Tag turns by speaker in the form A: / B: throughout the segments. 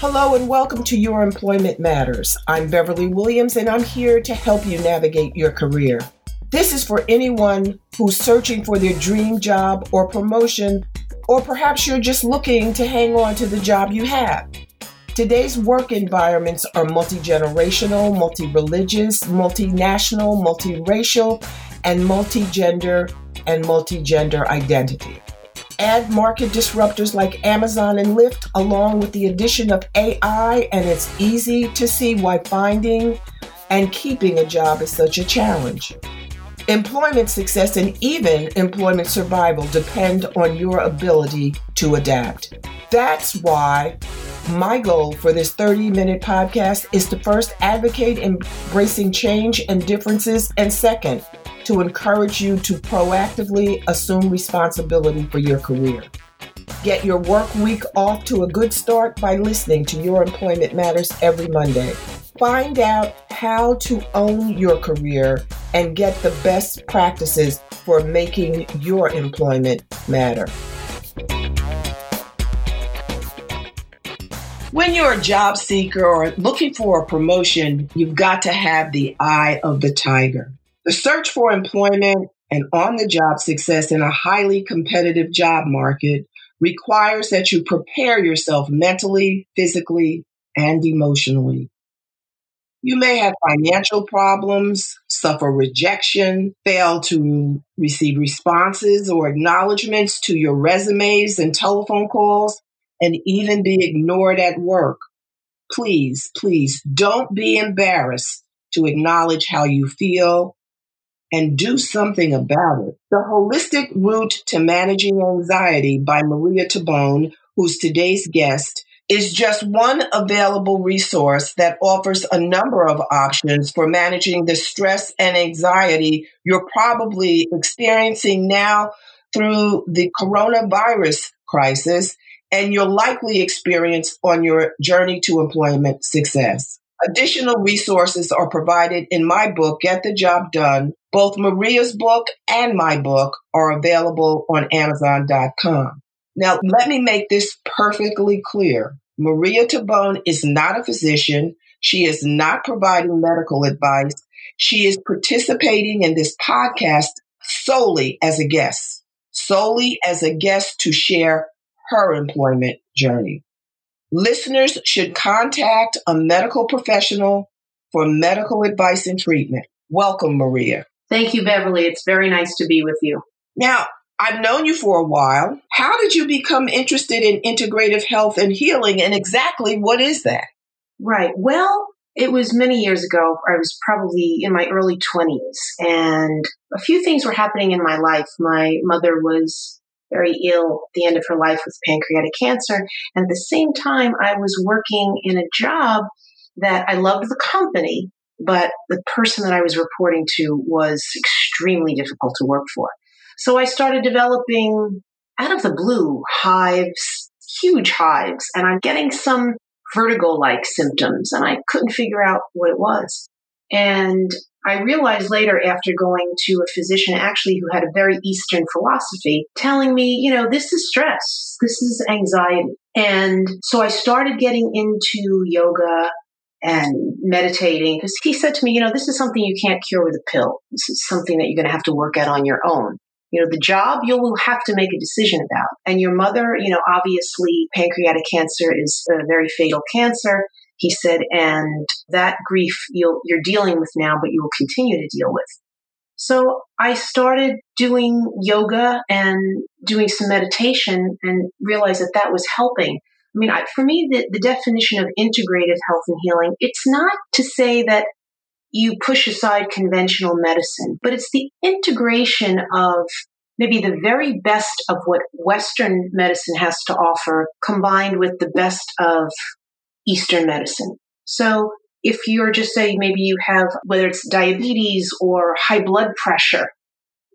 A: Hello and welcome to Your Employment Matters. I'm Beverly Williams and I'm here to help you navigate your career. This is for anyone who's searching for their dream job or promotion, or perhaps you're just looking to hang on to the job you have. Today's work environments are multi generational, multi religious, multinational, multiracial, and multi gender and multi gender identity. Add market disruptors like Amazon and Lyft, along with the addition of AI, and it's easy to see why finding and keeping a job is such a challenge. Employment success and even employment survival depend on your ability to adapt. That's why my goal for this 30 minute podcast is to first advocate embracing change and differences, and second, to encourage you to proactively assume responsibility for your career. Get your work week off to a good start by listening to Your Employment Matters every Monday. Find out how to own your career and get the best practices for making your employment matter. When you're a job seeker or looking for a promotion, you've got to have the eye of the tiger. The search for employment and on the job success in a highly competitive job market requires that you prepare yourself mentally, physically, and emotionally. You may have financial problems, suffer rejection, fail to receive responses or acknowledgments to your resumes and telephone calls, and even be ignored at work. Please, please don't be embarrassed to acknowledge how you feel and do something about it. The Holistic Route to Managing Anxiety by Maria Tabone, who's today's guest, is just one available resource that offers a number of options for managing the stress and anxiety you're probably experiencing now through the coronavirus crisis and you'll likely experience on your journey to employment success. Additional resources are provided in my book, Get the Job Done. Both Maria's book and my book are available on Amazon.com. Now, let me make this perfectly clear. Maria Tabone is not a physician. She is not providing medical advice. She is participating in this podcast solely as a guest, solely as a guest to share her employment journey. Listeners should contact a medical professional for medical advice and treatment. Welcome, Maria.
B: Thank you, Beverly. It's very nice to be with you.
A: Now, I've known you for a while. How did you become interested in integrative health and healing, and exactly what is that?
B: Right. Well, it was many years ago. I was probably in my early 20s, and a few things were happening in my life. My mother was very ill at the end of her life with pancreatic cancer. And at the same time, I was working in a job that I loved the company, but the person that I was reporting to was extremely difficult to work for. So I started developing out of the blue hives, huge hives, and I'm getting some vertigo like symptoms, and I couldn't figure out what it was. And I realized later after going to a physician actually who had a very Eastern philosophy telling me, you know, this is stress. This is anxiety. And so I started getting into yoga and meditating because he said to me, you know, this is something you can't cure with a pill. This is something that you're going to have to work at on your own. You know, the job you will have to make a decision about. And your mother, you know, obviously pancreatic cancer is a very fatal cancer. He said, and that grief you are dealing with now, but you will continue to deal with. So I started doing yoga and doing some meditation and realized that that was helping. I mean, I, for me, the, the definition of integrative health and healing, it's not to say that you push aside conventional medicine, but it's the integration of maybe the very best of what Western medicine has to offer combined with the best of Eastern medicine. So if you're just saying maybe you have, whether it's diabetes or high blood pressure,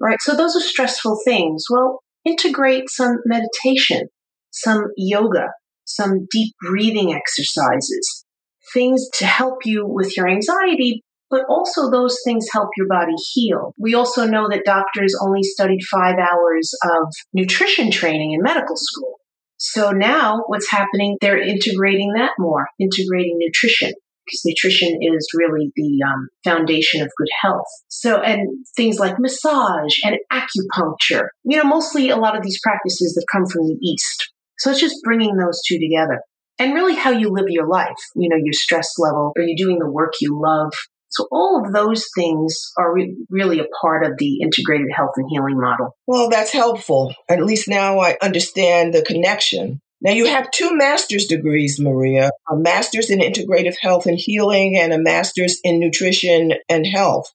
B: right? So those are stressful things. Well, integrate some meditation, some yoga, some deep breathing exercises, things to help you with your anxiety, but also those things help your body heal. We also know that doctors only studied five hours of nutrition training in medical school. So now what's happening, they're integrating that more, integrating nutrition because nutrition is really the um, foundation of good health. So, and things like massage and acupuncture, you know, mostly a lot of these practices that come from the East. So it's just bringing those two together and really how you live your life, you know, your stress level. Are you doing the work you love? So all of those things are re- really a part of the integrated health and healing model.
A: Well, that's helpful. At least now I understand the connection. Now you have two master's degrees, Maria, a master's in integrative health and healing and a master's in nutrition and health.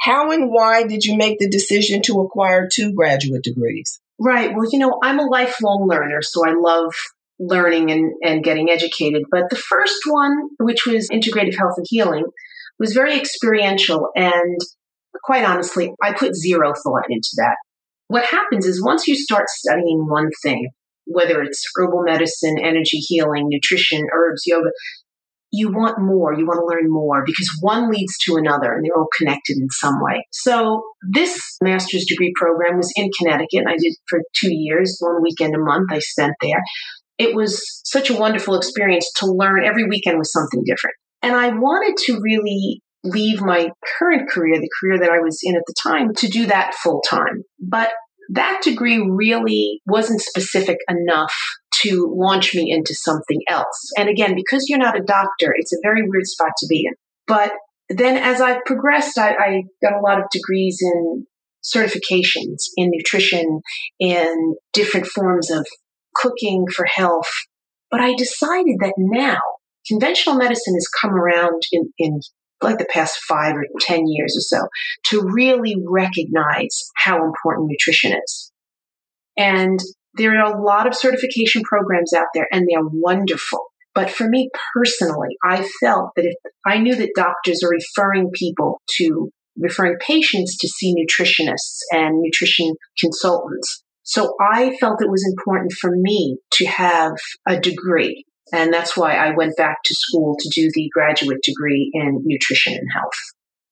A: How and why did you make the decision to acquire two graduate degrees?
B: Right. Well, you know, I'm a lifelong learner, so I love learning and, and getting educated. But the first one, which was integrative health and healing, was very experiential. And quite honestly, I put zero thought into that. What happens is once you start studying one thing, whether it's herbal medicine, energy healing, nutrition, herbs, yoga, you want more, you want to learn more because one leads to another and they're all connected in some way. So this master's degree program was in Connecticut. And I did for two years, one weekend a month I spent there. It was such a wonderful experience to learn every weekend was something different. And I wanted to really leave my current career, the career that I was in at the time, to do that full time. But that degree really wasn't specific enough to launch me into something else. And again, because you're not a doctor, it's a very weird spot to be in. But then as I progressed, I, I got a lot of degrees in certifications in nutrition, in different forms of cooking for health. But I decided that now conventional medicine has come around in, in like the past five or 10 years or so to really recognize how important nutrition is. And there are a lot of certification programs out there and they're wonderful. But for me personally, I felt that if I knew that doctors are referring people to referring patients to see nutritionists and nutrition consultants. So I felt it was important for me to have a degree and that's why I went back to school to do the graduate degree in nutrition and health.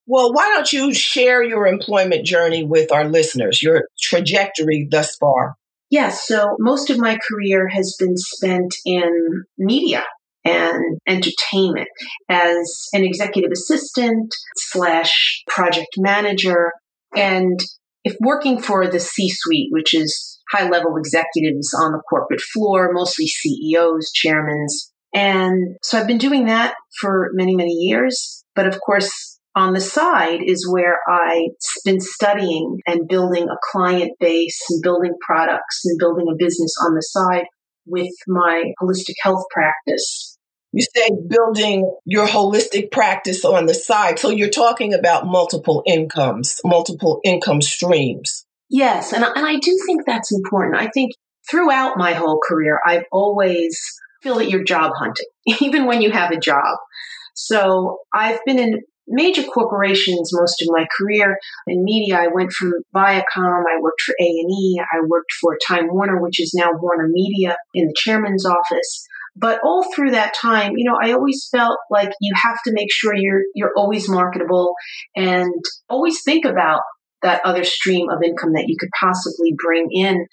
A: Well, why don't you share your employment journey with our listeners, your trajectory thus far?
B: Yes, so most of my career has been spent in media and entertainment as an executive assistant slash project manager and if working for the C suite, which is high level executives on the corporate floor, mostly CEOs, chairmen. And so I've been doing that for many, many years. But of course, on the side is where I've been studying and building a client base and building products and building a business on the side with my holistic health practice.
A: You say building your holistic practice on the side. So you're talking about multiple incomes, multiple income streams.
B: Yes, and, and I do think that's important. I think throughout my whole career, I've always feel that you're job hunting, even when you have a job. So I've been in major corporations most of my career in media. I went from Viacom, I worked for A&E, I worked for Time Warner, which is now Warner Media in the chairman's office. But all through that time, you know, I always felt like you have to make sure you're you're always marketable and always think about that other stream of income that you could possibly bring in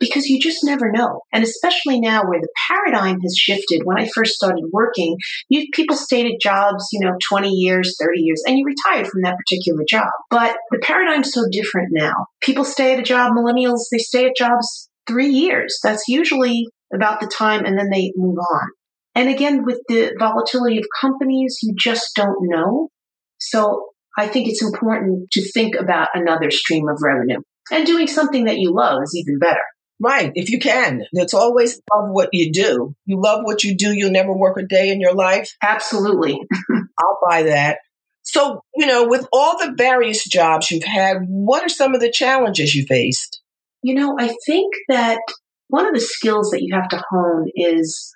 B: because you just never know. And especially now where the paradigm has shifted. When I first started working, you, people stayed at jobs, you know, 20 years, 30 years, and you retired from that particular job. But the paradigm's so different now. People stay at a job, millennials, they stay at jobs three years. That's usually about the time, and then they move on. And again, with the volatility of companies, you just don't know. So I think it's important to think about another stream of revenue. And doing something that you love is even better.
A: Right, if you can. It's always love what you do. You love what you do, you'll never work a day in your life.
B: Absolutely.
A: I'll buy that. So, you know, with all the various jobs you've had, what are some of the challenges you faced?
B: You know, I think that one of the skills that you have to hone is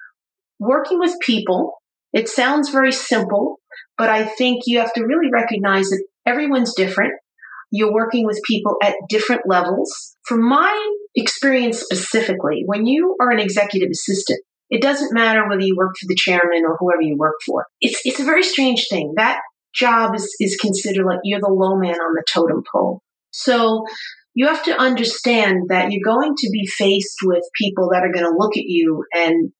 B: working with people. It sounds very simple, but I think you have to really recognize that everyone's different. You're working with people at different levels. From my experience specifically, when you are an executive assistant, it doesn't matter whether you work for the chairman or whoever you work for. It's, it's a very strange thing. That job is, is considered like you're the low man on the totem pole. So you have to understand that you're going to be faced with people that are going to look at you and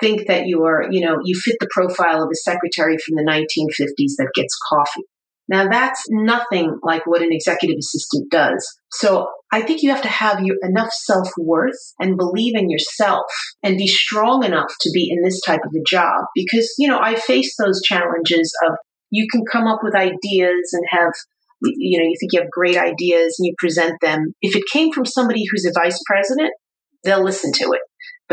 B: think that you are, you know, you fit the profile of a secretary from the 1950s that gets coffee. Now that's nothing like what an executive assistant does. So I think you have to have your, enough self worth and believe in yourself and be strong enough to be in this type of a job because, you know, I face those challenges of you can come up with ideas and have you know, you think you have great ideas and you present them. If it came from somebody who's a vice president, they'll listen to it.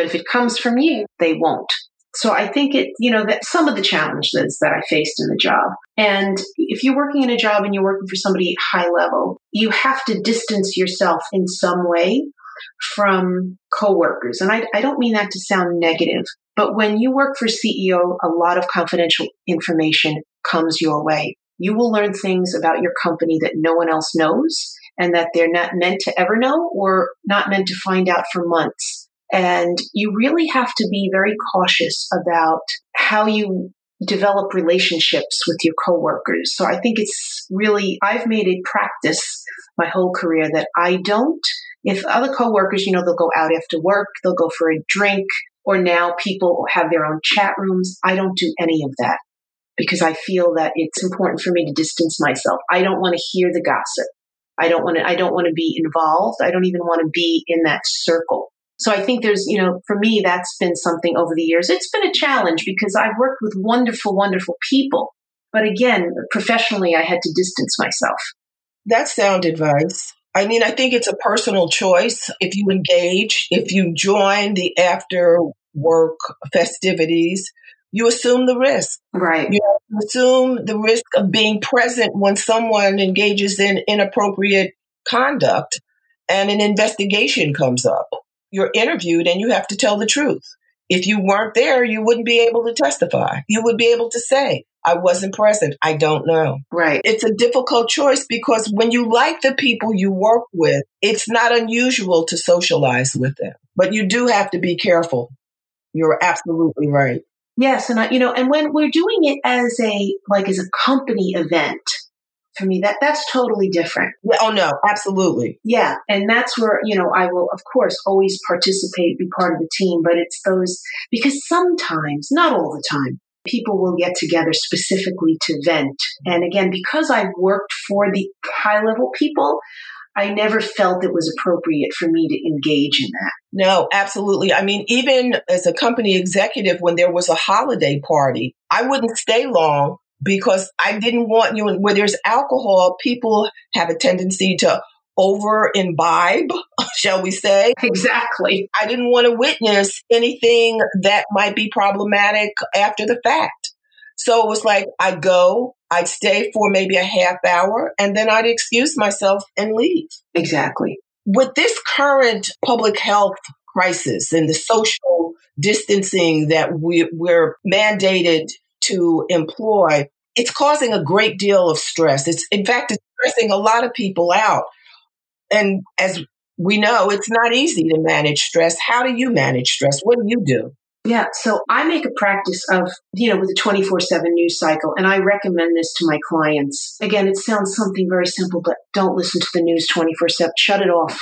B: But if it comes from you, they won't. So I think it, you know, that some of the challenges that I faced in the job. And if you're working in a job and you're working for somebody high level, you have to distance yourself in some way from coworkers. And I, I don't mean that to sound negative, but when you work for CEO, a lot of confidential information comes your way. You will learn things about your company that no one else knows and that they're not meant to ever know or not meant to find out for months. And you really have to be very cautious about how you develop relationships with your coworkers. So I think it's really, I've made a practice my whole career that I don't. If other coworkers, you know, they'll go out after work, they'll go for a drink, or now people have their own chat rooms. I don't do any of that because I feel that it's important for me to distance myself. I don't want to hear the gossip. I don't want to, I don't want to be involved. I don't even want to be in that circle. So I think there's, you know, for me, that's been something over the years. It's been a challenge because I've worked with wonderful, wonderful people. But again, professionally, I had to distance myself.
A: That's sound advice. I mean, I think it's a personal choice. If you engage, if you join the after work festivities, you assume the risk.
B: Right.
A: You assume the risk of being present when someone engages in inappropriate conduct and an investigation comes up. You're interviewed and you have to tell the truth. If you weren't there, you wouldn't be able to testify. You would be able to say, I wasn't present. I don't know.
B: Right.
A: It's a difficult choice because when you like the people you work with, it's not unusual to socialize with them, but you do have to be careful. You're absolutely right.
B: Yes, and I, you know, and when we're doing it as a like as a company event, for me that that's totally different.
A: Oh no, absolutely.
B: Yeah, and that's where you know I will of course always participate, be part of the team, but it's those because sometimes, not all the time, people will get together specifically to vent. And again, because I've worked for the high level people, I never felt it was appropriate for me to engage in that.
A: No, absolutely. I mean, even as a company executive, when there was a holiday party, I wouldn't stay long because I didn't want you, where there's alcohol, people have a tendency to over imbibe, shall we say.
B: Exactly.
A: I didn't want to witness anything that might be problematic after the fact. So it was like I'd go, I'd stay for maybe a half hour, and then I'd excuse myself and leave.
B: Exactly.
A: With this current public health crisis and the social distancing that we, we're mandated to employ, it's causing a great deal of stress. It's, in fact, it's stressing a lot of people out. And as we know, it's not easy to manage stress. How do you manage stress? What do you do?
B: Yeah, so I make a practice of, you know, with a 24 7 news cycle, and I recommend this to my clients. Again, it sounds something very simple, but don't listen to the news 24 7. Shut it off.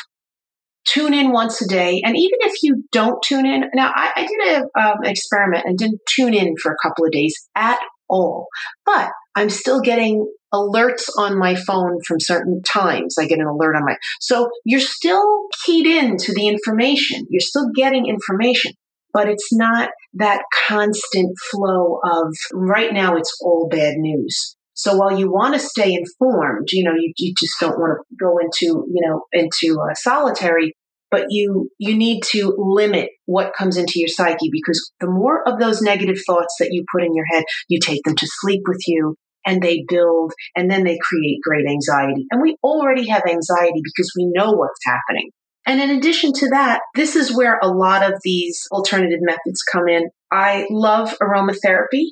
B: Tune in once a day. And even if you don't tune in, now I, I did an um, experiment and didn't tune in for a couple of days at all, but I'm still getting alerts on my phone from certain times. I get an alert on my, so you're still keyed in to the information. You're still getting information but it's not that constant flow of right now it's all bad news. So while you want to stay informed, you know, you, you just don't want to go into, you know, into a solitary, but you, you need to limit what comes into your psyche because the more of those negative thoughts that you put in your head, you take them to sleep with you and they build and then they create great anxiety. And we already have anxiety because we know what's happening. And in addition to that, this is where a lot of these alternative methods come in. I love aromatherapy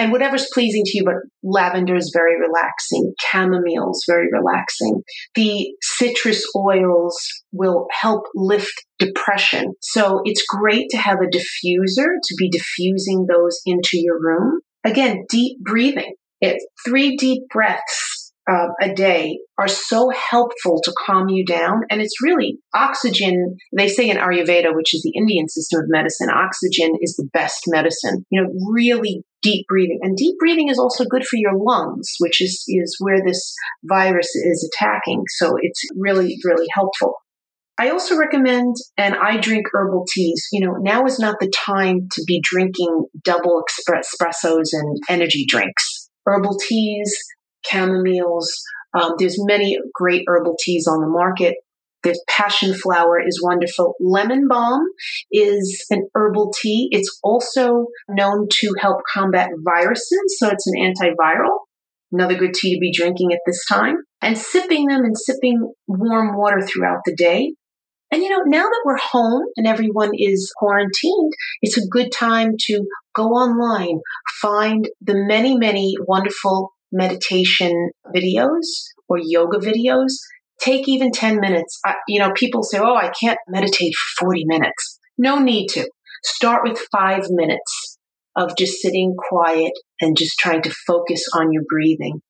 B: and whatever's pleasing to you, but lavender is very relaxing. Chamomile is very relaxing. The citrus oils will help lift depression. So it's great to have a diffuser to be diffusing those into your room. Again, deep breathing. Three deep breaths uh, a day are so helpful to calm you down. And it's really oxygen. They say in Ayurveda, which is the Indian system of medicine, oxygen is the best medicine. You know, really deep breathing. And deep breathing is also good for your lungs, which is, is where this virus is attacking. So it's really, really helpful. I also recommend, and I drink herbal teas. You know, now is not the time to be drinking double espressos and energy drinks. Herbal teas, chamomiles. Um, there's many great herbal teas on the market. There's passion flower is wonderful. Lemon balm is an herbal tea. It's also known to help combat viruses, so it's an antiviral. Another good tea to be drinking at this time. And sipping them and sipping warm water throughout the day and you know, now that we're home and everyone is quarantined, it's a good time to go online, find the many, many wonderful meditation videos or yoga videos. Take even 10 minutes. I, you know, people say, oh, I can't meditate for 40 minutes. No need to. Start with five minutes of just sitting quiet and just trying to focus on your breathing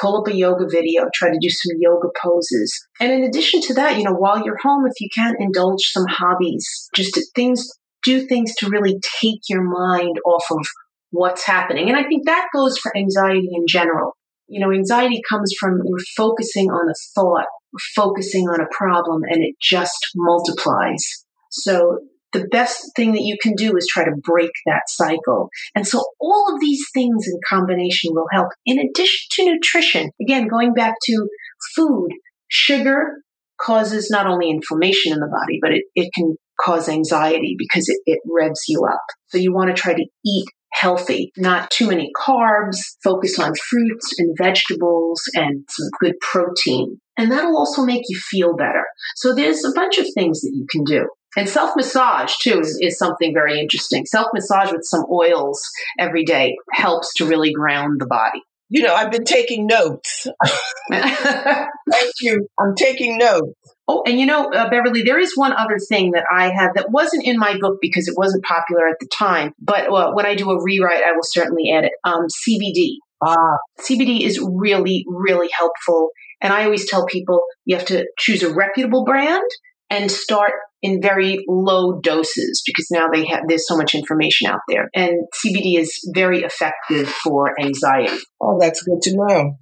B: pull up a yoga video, try to do some yoga poses. And in addition to that, you know, while you're home, if you can indulge some hobbies, just things, do things to really take your mind off of what's happening. And I think that goes for anxiety in general. You know, anxiety comes from we're focusing on a thought, we're focusing on a problem, and it just multiplies. So the best thing that you can do is try to break that cycle. And so all of these things in combination will help. In addition to nutrition, again, going back to food, sugar causes not only inflammation in the body, but it, it can cause anxiety because it, it revs you up. So you want to try to eat healthy, not too many carbs, focus on fruits and vegetables and some good protein. And that'll also make you feel better. So there's a bunch of things that you can do. And self massage, too, is, is something very interesting. Self massage with some oils every day helps to really ground the body.
A: You know, I've been taking notes. Thank you. I'm taking notes.
B: Oh, and you know, uh, Beverly, there is one other thing that I have that wasn't in my book because it wasn't popular at the time. But uh, when I do a rewrite, I will certainly add it. Um, CBD. Ah. CBD is really, really helpful. And I always tell people you have to choose a reputable brand and start in very low doses because now they have there's so much information out there and CBD is very effective for anxiety.
A: Oh, that's good to know.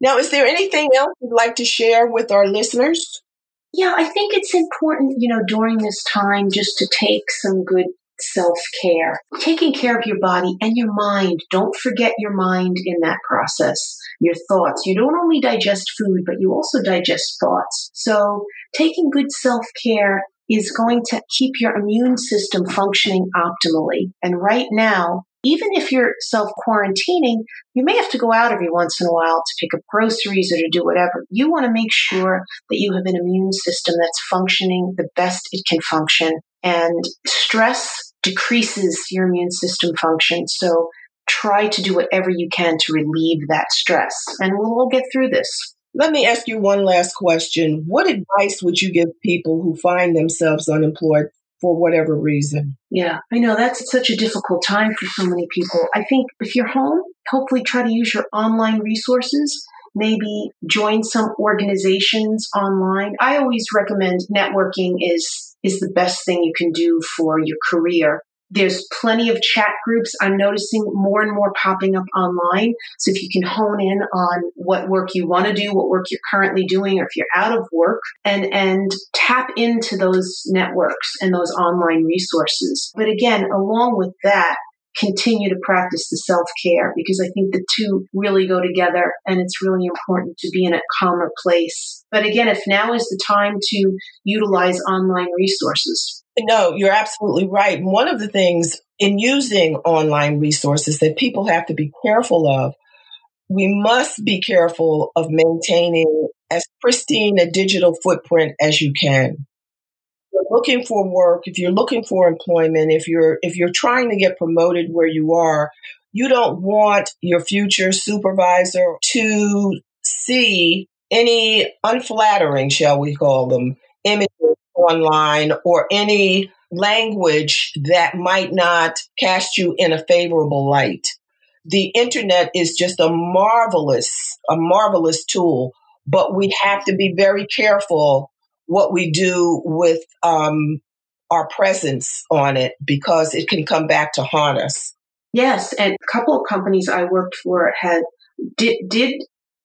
A: Now, is there anything else you'd like to share with our listeners?
B: Yeah, I think it's important, you know, during this time just to take some good self care, taking care of your body and your mind. Don't forget your mind in that process, your thoughts. You don't only digest food, but you also digest thoughts. So taking good self care is going to keep your immune system functioning optimally. And right now, even if you're self quarantining, you may have to go out every once in a while to pick up groceries or to do whatever. You want to make sure that you have an immune system that's functioning the best it can function. And stress decreases your immune system function. So try to do whatever you can to relieve that stress. And we'll all get through this.
A: Let me ask you one last question. What advice would you give people who find themselves unemployed for whatever reason?
B: Yeah, I know that's such a difficult time for so many people. I think if you're home, hopefully try to use your online resources. Maybe join some organizations online. I always recommend networking is is the best thing you can do for your career. There's plenty of chat groups. I'm noticing more and more popping up online. So if you can hone in on what work you want to do, what work you're currently doing, or if you're out of work and, and tap into those networks and those online resources. But again, along with that, continue to practice the self care because I think the two really go together and it's really important to be in a calmer place. But again, if now is the time to utilize online resources,
A: no, you're absolutely right. One of the things in using online resources that people have to be careful of, we must be careful of maintaining as pristine a digital footprint as you can. You're looking for work, if you're looking for employment, if you're if you're trying to get promoted where you are, you don't want your future supervisor to see any unflattering, shall we call them, images online or any language that might not cast you in a favorable light. the internet is just a marvelous, a marvelous tool, but we have to be very careful what we do with um, our presence on it because it can come back to haunt us.
B: Yes, and a couple of companies I worked for had did did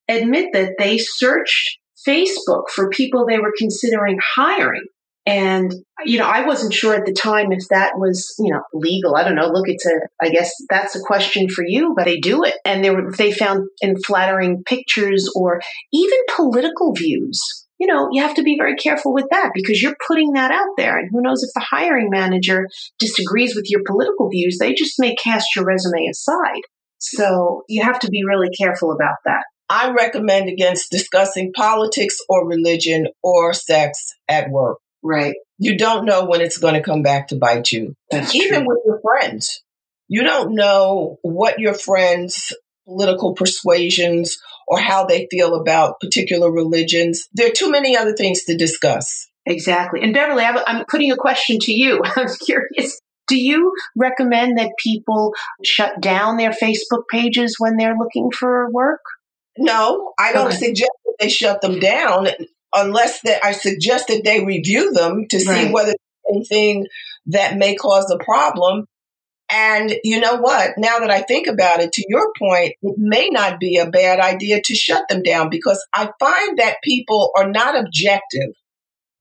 B: admit that they searched Facebook for people they were considering hiring. And, you know, I wasn't sure at the time if that was, you know, legal. I don't know. Look, it's a, I guess that's a question for you, but they do it. And they were, they found unflattering pictures or even political views. You know, you have to be very careful with that because you're putting that out there. And who knows if the hiring manager disagrees with your political views, they just may cast your resume aside. So you have to be really careful about that.
A: I recommend against discussing politics or religion or sex at work.
B: Right.
A: You don't know when it's going to come back to bite you.
B: That's
A: Even
B: true.
A: with your friends. You don't know what your friends' political persuasions or how they feel about particular religions. There are too many other things to discuss.
B: Exactly. And Beverly, I'm putting a question to you. I'm curious. Do you recommend that people shut down their Facebook pages when they're looking for work?
A: No, I don't
B: Okay.
A: suggest that they shut them down unless that I suggest that they review them to see
B: Right.
A: whether anything that may cause a problem. And you know what? Now that I think about it, to your point, it may not be a bad idea to shut them down because I find that people are not objective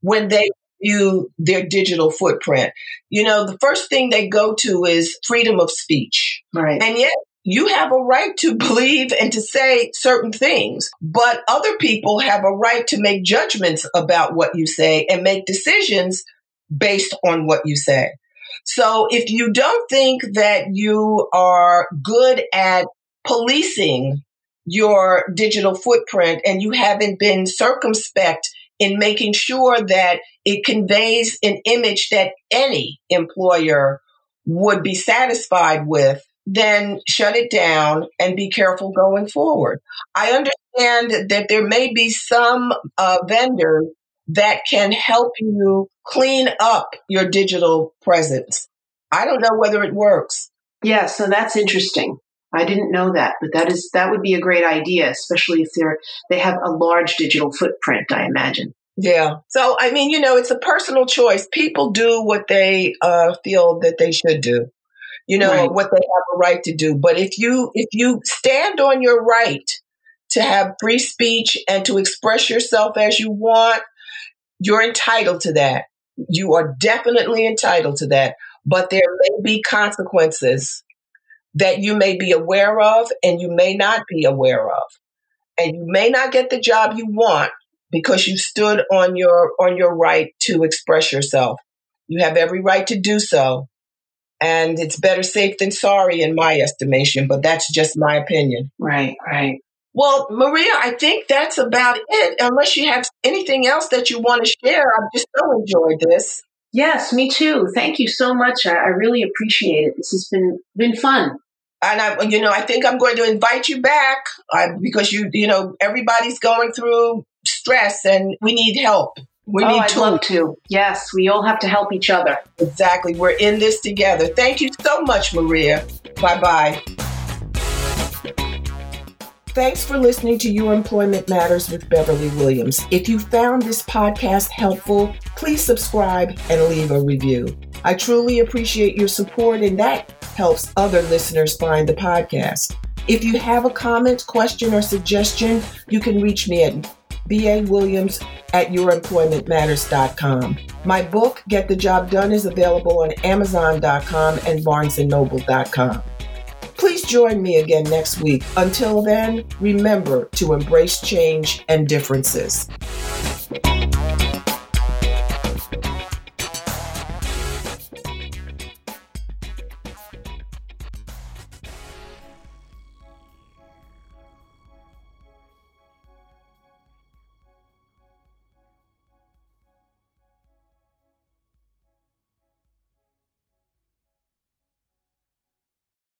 A: when they view their digital footprint. You know, the first thing they go to is freedom of speech.
B: Right.
A: And yet, you have a right to believe and to say certain things, but other people have a right to make judgments about what you say and make decisions based on what you say. So if you don't think that you are good at policing your digital footprint and you haven't been circumspect in making sure that it conveys an image that any employer would be satisfied with, then shut it down and be careful going forward. I understand that there may be some uh, vendors that can help you clean up your digital presence. I don't know whether it works.
B: Yeah, so that's interesting. I didn't know that, but that is that would be a great idea, especially if they're they have a large digital footprint, I imagine.
A: Yeah. So, I mean, you know, it's a personal choice. People do what they uh, feel that they should do, you know,
B: Right.
A: what they have a right to do. But if you if you stand on your right to have free speech and to express yourself as you want, you're entitled to that. You are definitely entitled to that. But there may be consequences that you may be aware of and you may not be aware of. And you may not get the job you want because you stood on your on your right to express yourself. You have every right to do so. And it's better safe than sorry in my estimation, but that's just my opinion.
B: Right, right.
A: Well, Maria, I think that's about it. Unless you have anything else that you want to share, I've just so enjoyed this.
B: Yes, me too. Thank you so much. I, I really appreciate it. This has been been fun.
A: And I, you know, I think I'm going to invite you back uh, because you, you know, everybody's going through stress and we need help. We
B: oh,
A: need
B: I'd
A: tools.
B: love to. Yes, we all have to help each other.
A: Exactly. We're in this together. Thank you so much, Maria. Bye bye. Thanks for listening to Your Employment Matters with Beverly Williams. If you found this podcast helpful, please subscribe and leave a review. I truly appreciate your support, and that helps other listeners find the podcast. If you have a comment, question, or suggestion, you can reach me at bawilliams at youremploymentmatters.com. My book, Get the Job Done, is available on amazon.com and barnesandnoble.com. Join me again next week. Until then, remember to embrace change and differences.